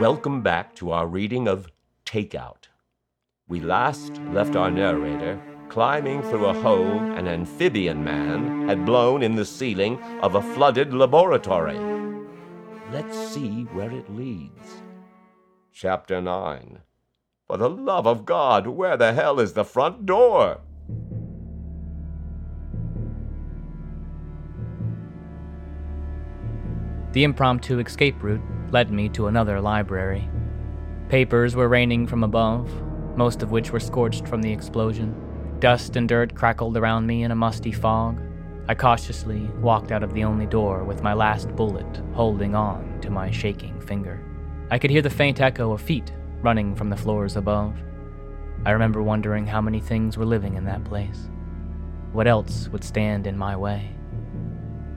Welcome back to our reading of Takeout. We last left our narrator climbing through a hole an amphibian man had blown in the ceiling of a flooded laboratory. Let's see where it leads. Chapter 9 For the love of God, where the hell is the front door? The impromptu escape route led me to another library. Papers were raining from above, most of which were scorched from the explosion. Dust and dirt crackled around me in a musty fog. I cautiously walked out of the only door with my last bullet holding on to my shaking finger. I could hear the faint echo of feet running from the floors above. I remember wondering how many things were living in that place. What else would stand in my way?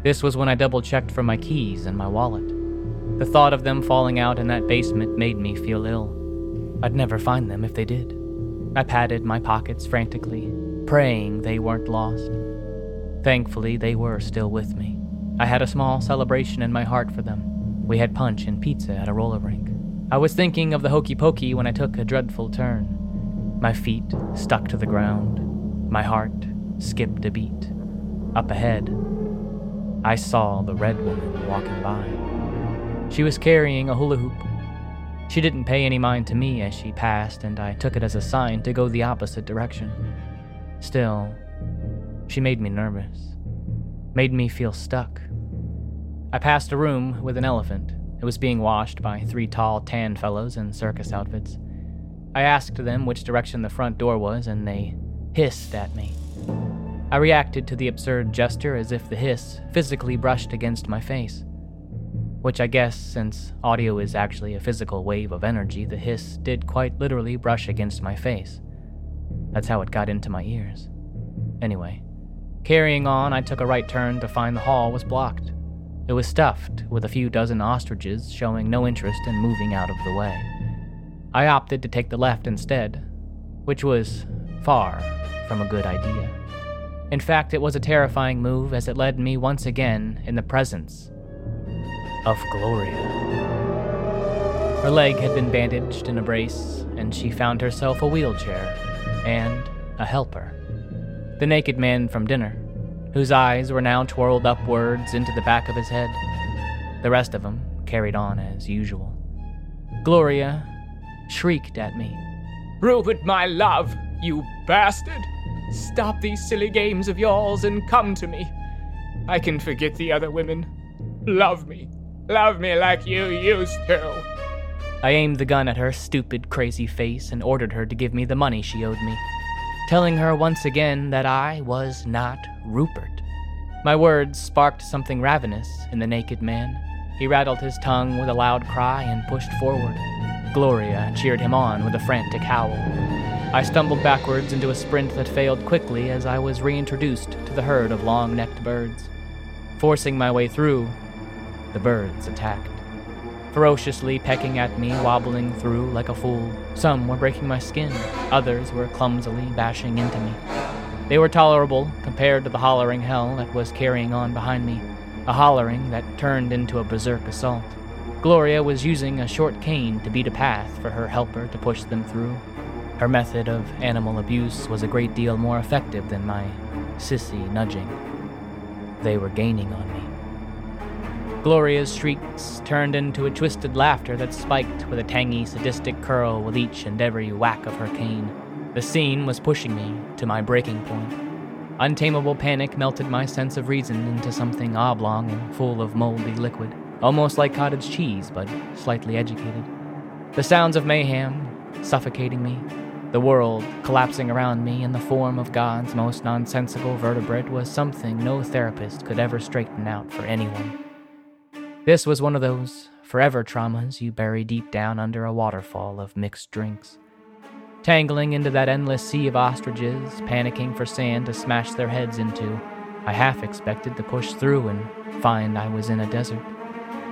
This was when I double checked for my keys and my wallet. The thought of them falling out in that basement made me feel ill. I'd never find them if they did. I patted my pockets frantically, praying they weren't lost. Thankfully, they were still with me. I had a small celebration in my heart for them. We had punch and pizza at a roller rink. I was thinking of the hokey pokey when I took a dreadful turn. My feet stuck to the ground. My heart skipped a beat. Up ahead, I saw the red woman walking by. She was carrying a hula hoop. She didn't pay any mind to me as she passed, and I took it as a sign to go the opposite direction. Still, she made me nervous, made me feel stuck. I passed a room with an elephant. It was being washed by three tall, tan fellows in circus outfits. I asked them which direction the front door was, and they hissed at me. I reacted to the absurd gesture as if the hiss physically brushed against my face. Which I guess, since audio is actually a physical wave of energy, the hiss did quite literally brush against my face. That's how it got into my ears. Anyway, carrying on, I took a right turn to find the hall was blocked. It was stuffed with a few dozen ostriches showing no interest in moving out of the way. I opted to take the left instead, which was far from a good idea. In fact, it was a terrifying move as it led me once again in the presence of Gloria. Her leg had been bandaged in a brace, and she found herself a wheelchair and a helper. The naked man from dinner, whose eyes were now twirled upwards into the back of his head. The rest of them carried on as usual. Gloria shrieked at me. Rupert, my love, you bastard! Stop these silly games of yours and come to me. I can forget the other women. Love me. Love me like you used to. I aimed the gun at her stupid, crazy face and ordered her to give me the money she owed me, telling her once again that I was not Rupert. My words sparked something ravenous in the naked man. He rattled his tongue with a loud cry and pushed forward. Gloria cheered him on with a frantic howl. I stumbled backwards into a sprint that failed quickly as I was reintroduced to the herd of long necked birds. Forcing my way through, the birds attacked. Ferociously pecking at me, wobbling through like a fool. Some were breaking my skin, others were clumsily bashing into me. They were tolerable compared to the hollering hell that was carrying on behind me, a hollering that turned into a berserk assault. Gloria was using a short cane to beat a path for her helper to push them through. Her method of animal abuse was a great deal more effective than my sissy nudging. They were gaining on me. Gloria's shrieks turned into a twisted laughter that spiked with a tangy, sadistic curl with each and every whack of her cane. The scene was pushing me to my breaking point. Untamable panic melted my sense of reason into something oblong and full of moldy liquid, almost like cottage cheese, but slightly educated. The sounds of mayhem suffocating me, the world collapsing around me in the form of God's most nonsensical vertebrate was something no therapist could ever straighten out for anyone. This was one of those forever traumas you bury deep down under a waterfall of mixed drinks. Tangling into that endless sea of ostriches, panicking for sand to smash their heads into, I half expected to push through and find I was in a desert.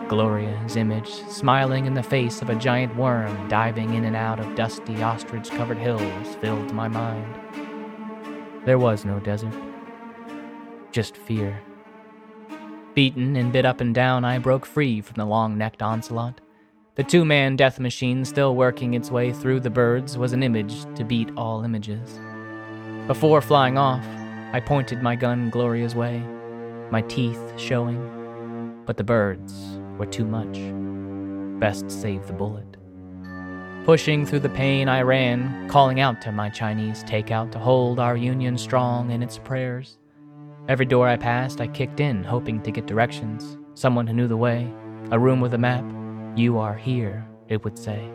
Gloria's image, smiling in the face of a giant worm diving in and out of dusty ostrich covered hills, filled my mind. There was no desert, just fear. Beaten and bit up and down, I broke free from the long necked onslaught. The two man death machine still working its way through the birds was an image to beat all images. Before flying off, I pointed my gun Gloria's way, my teeth showing, but the birds were too much. Best save the bullet. Pushing through the pain, I ran, calling out to my Chinese takeout to hold our union strong in its prayers. Every door I passed, I kicked in, hoping to get directions, someone who knew the way, a room with a map. You are here, it would say.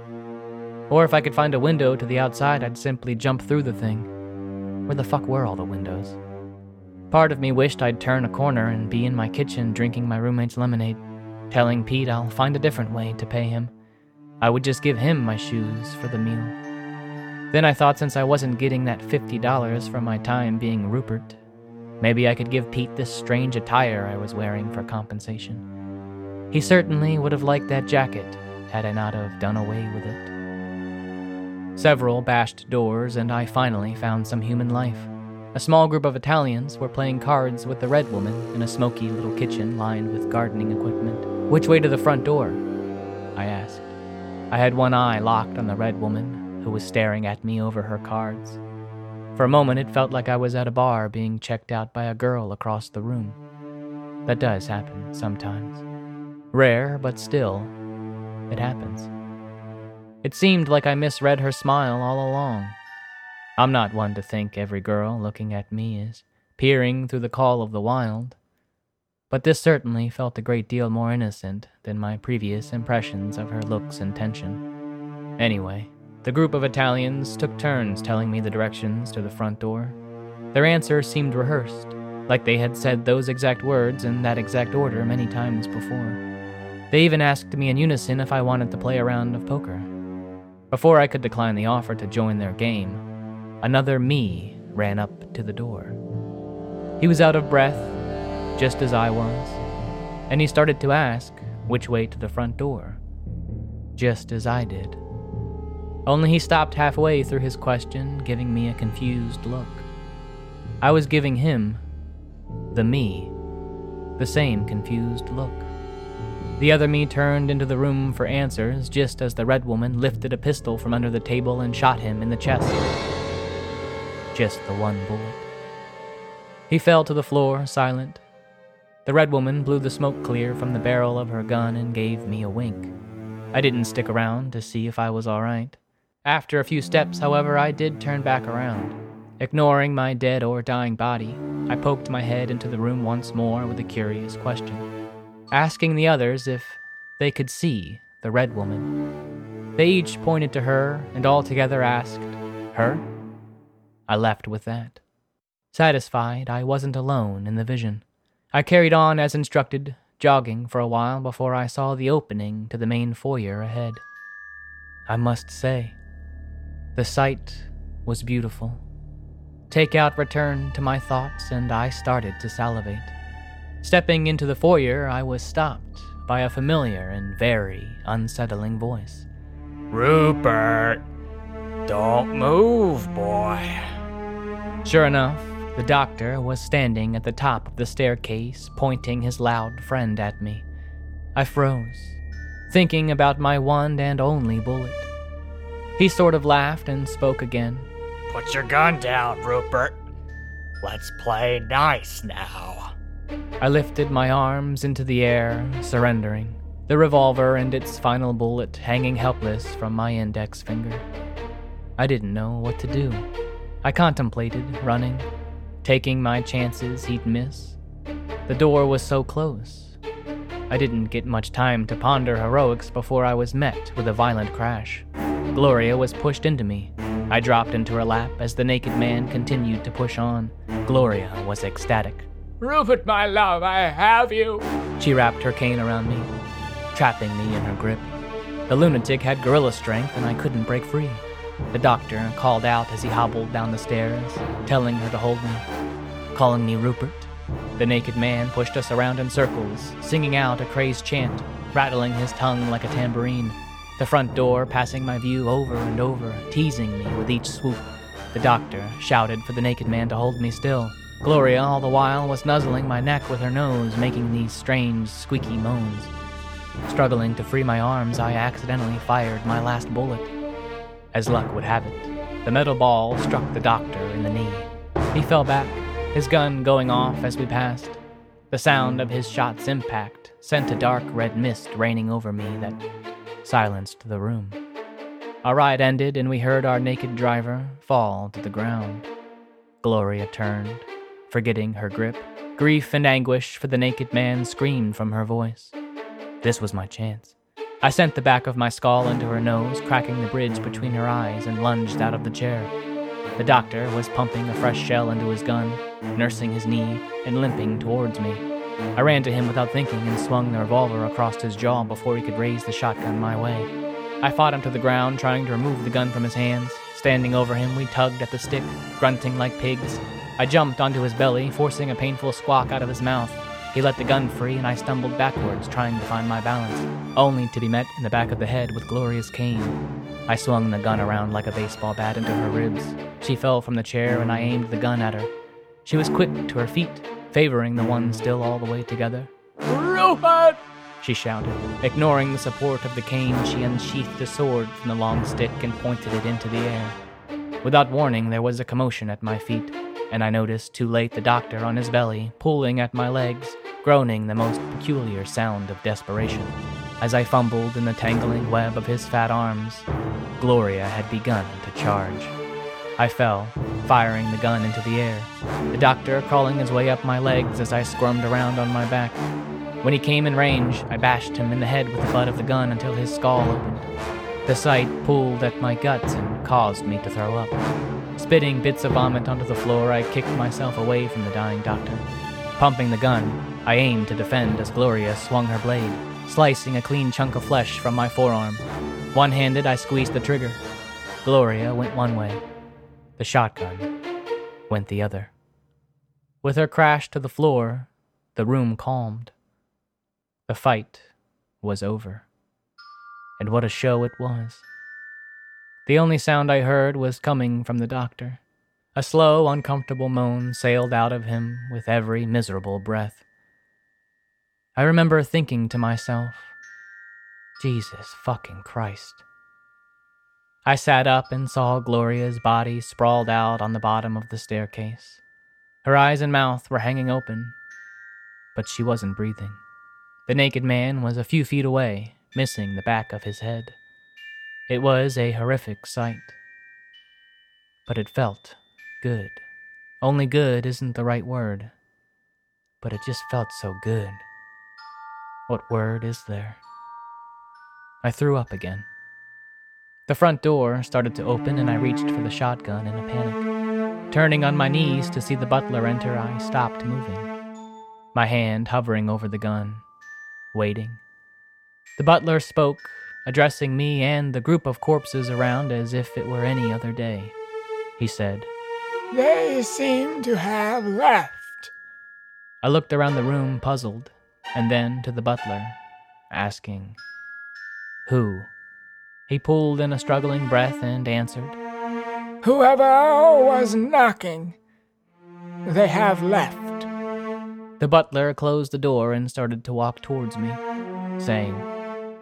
Or if I could find a window to the outside, I'd simply jump through the thing. Where the fuck were all the windows? Part of me wished I'd turn a corner and be in my kitchen drinking my roommate's lemonade, telling Pete I'll find a different way to pay him. I would just give him my shoes for the meal. Then I thought since I wasn't getting that $50 for my time being Rupert, maybe I could give Pete this strange attire I was wearing for compensation. He certainly would have liked that jacket had I not have done away with it. Several bashed doors, and I finally found some human life. A small group of Italians were playing cards with the Red Woman in a smoky little kitchen lined with gardening equipment. Which way to the front door? I asked. I had one eye locked on the Red Woman, who was staring at me over her cards. For a moment, it felt like I was at a bar being checked out by a girl across the room. That does happen sometimes. Rare, but still, it happens. It seemed like I misread her smile all along. I'm not one to think every girl looking at me is peering through the call of the wild, but this certainly felt a great deal more innocent than my previous impressions of her looks and tension. Anyway, the group of Italians took turns telling me the directions to the front door. Their answers seemed rehearsed, like they had said those exact words in that exact order many times before. They even asked me in unison if I wanted to play a round of poker. Before I could decline the offer to join their game, another me ran up to the door. He was out of breath, just as I was, and he started to ask which way to the front door, just as I did. Only he stopped halfway through his question, giving me a confused look. I was giving him, the me, the same confused look. The other me turned into the room for answers just as the red woman lifted a pistol from under the table and shot him in the chest. Just the one bullet. He fell to the floor, silent. The red woman blew the smoke clear from the barrel of her gun and gave me a wink. I didn't stick around to see if I was all right. After a few steps, however, I did turn back around. Ignoring my dead or dying body, I poked my head into the room once more with a curious question asking the others if they could see the Red Woman. They each pointed to her and all together asked, Her? I left with that. Satisfied I wasn't alone in the vision. I carried on as instructed, jogging for a while before I saw the opening to the main foyer ahead. I must say, the sight was beautiful. Takeout returned to my thoughts, and I started to salivate. Stepping into the foyer, I was stopped by a familiar and very unsettling voice. Rupert, don't move, boy. Sure enough, the doctor was standing at the top of the staircase, pointing his loud friend at me. I froze, thinking about my one and only bullet. He sort of laughed and spoke again. Put your gun down, Rupert. Let's play nice now. I lifted my arms into the air, surrendering, the revolver and its final bullet hanging helpless from my index finger. I didn't know what to do. I contemplated running, taking my chances he'd miss. The door was so close. I didn't get much time to ponder heroics before I was met with a violent crash. Gloria was pushed into me. I dropped into her lap as the naked man continued to push on. Gloria was ecstatic. Rupert, my love, I have you. She wrapped her cane around me, trapping me in her grip. The lunatic had gorilla strength, and I couldn't break free. The doctor called out as he hobbled down the stairs, telling her to hold me, calling me Rupert. The naked man pushed us around in circles, singing out a crazed chant, rattling his tongue like a tambourine. The front door passing my view over and over, teasing me with each swoop. The doctor shouted for the naked man to hold me still. Gloria, all the while, was nuzzling my neck with her nose, making these strange, squeaky moans. Struggling to free my arms, I accidentally fired my last bullet. As luck would have it, the metal ball struck the doctor in the knee. He fell back, his gun going off as we passed. The sound of his shot's impact sent a dark red mist raining over me that silenced the room. Our ride ended, and we heard our naked driver fall to the ground. Gloria turned, forgetting her grip. Grief and anguish for the naked man screamed from her voice. This was my chance. I sent the back of my skull into her nose, cracking the bridge between her eyes, and lunged out of the chair. The doctor was pumping a fresh shell into his gun, nursing his knee, and limping towards me. I ran to him without thinking and swung the revolver across his jaw before he could raise the shotgun my way. I fought him to the ground, trying to remove the gun from his hands. Standing over him, we tugged at the stick, grunting like pigs. I jumped onto his belly, forcing a painful squawk out of his mouth. He let the gun free, and I stumbled backwards, trying to find my balance, only to be met in the back of the head with Gloria's cane. I swung the gun around like a baseball bat into her ribs. She fell from the chair, and I aimed the gun at her. She was quick to her feet, favoring the one still all the way together. Rupert! she shouted. Ignoring the support of the cane, she unsheathed a sword from the long stick and pointed it into the air. Without warning, there was a commotion at my feet, and I noticed too late the doctor on his belly, pulling at my legs, groaning the most peculiar sound of desperation. As I fumbled in the tangling web of his fat arms, Gloria had begun to charge. I fell, firing the gun into the air, the doctor crawling his way up my legs as I squirmed around on my back. When he came in range, I bashed him in the head with the butt of the gun until his skull opened. The sight pulled at my guts and caused me to throw up. Spitting bits of vomit onto the floor, I kicked myself away from the dying doctor. Pumping the gun, I aimed to defend as Gloria swung her blade, slicing a clean chunk of flesh from my forearm. One handed, I squeezed the trigger. Gloria went one way. The shotgun went the other. With her crash to the floor, the room calmed. The fight was over. And what a show it was. The only sound I heard was coming from the doctor. A slow, uncomfortable moan sailed out of him with every miserable breath. I remember thinking to myself, Jesus fucking Christ. I sat up and saw Gloria's body sprawled out on the bottom of the staircase. Her eyes and mouth were hanging open, but she wasn't breathing. The naked man was a few feet away, missing the back of his head. It was a horrific sight. But it felt good. Only good isn't the right word. But it just felt so good. What word is there? I threw up again. The front door started to open, and I reached for the shotgun in a panic. Turning on my knees to see the butler enter, I stopped moving, my hand hovering over the gun waiting. The butler spoke, addressing me and the group of corpses around as if it were any other day. He said, They seem to have left. I looked around the room, puzzled, and then to the butler, asking, Who? He pulled in a struggling breath and answered, Whoever was knocking. They have left. The butler closed the door and started to walk towards me, saying,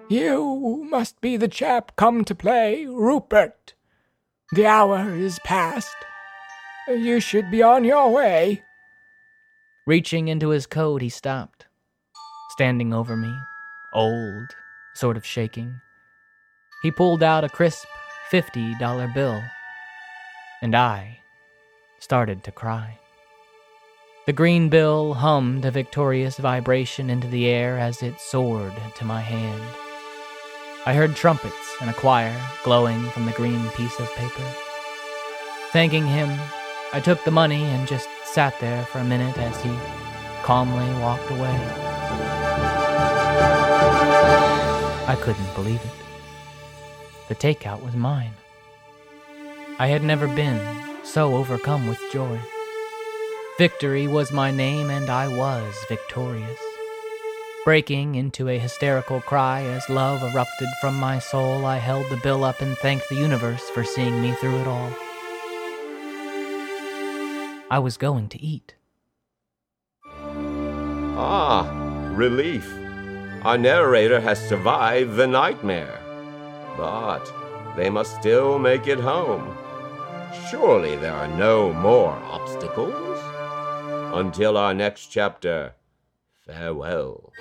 You must be the chap come to play, Rupert. The hour is past. You should be on your way. Reaching into his coat, he stopped, standing over me, old, sort of shaking. He pulled out a crisp $50 bill, and I started to cry. The green bill hummed a victorious vibration into the air as it soared to my hand. I heard trumpets and a choir glowing from the green piece of paper. Thanking him, I took the money and just sat there for a minute as he calmly walked away. I couldn't believe it. The takeout was mine. I had never been so overcome with joy. Victory was my name, and I was victorious. Breaking into a hysterical cry as love erupted from my soul, I held the bill up and thanked the universe for seeing me through it all. I was going to eat. Ah, relief. our narrator has survived the nightmare. But they must still make it home. Surely there are no more obstacles? Until our next chapter, farewell.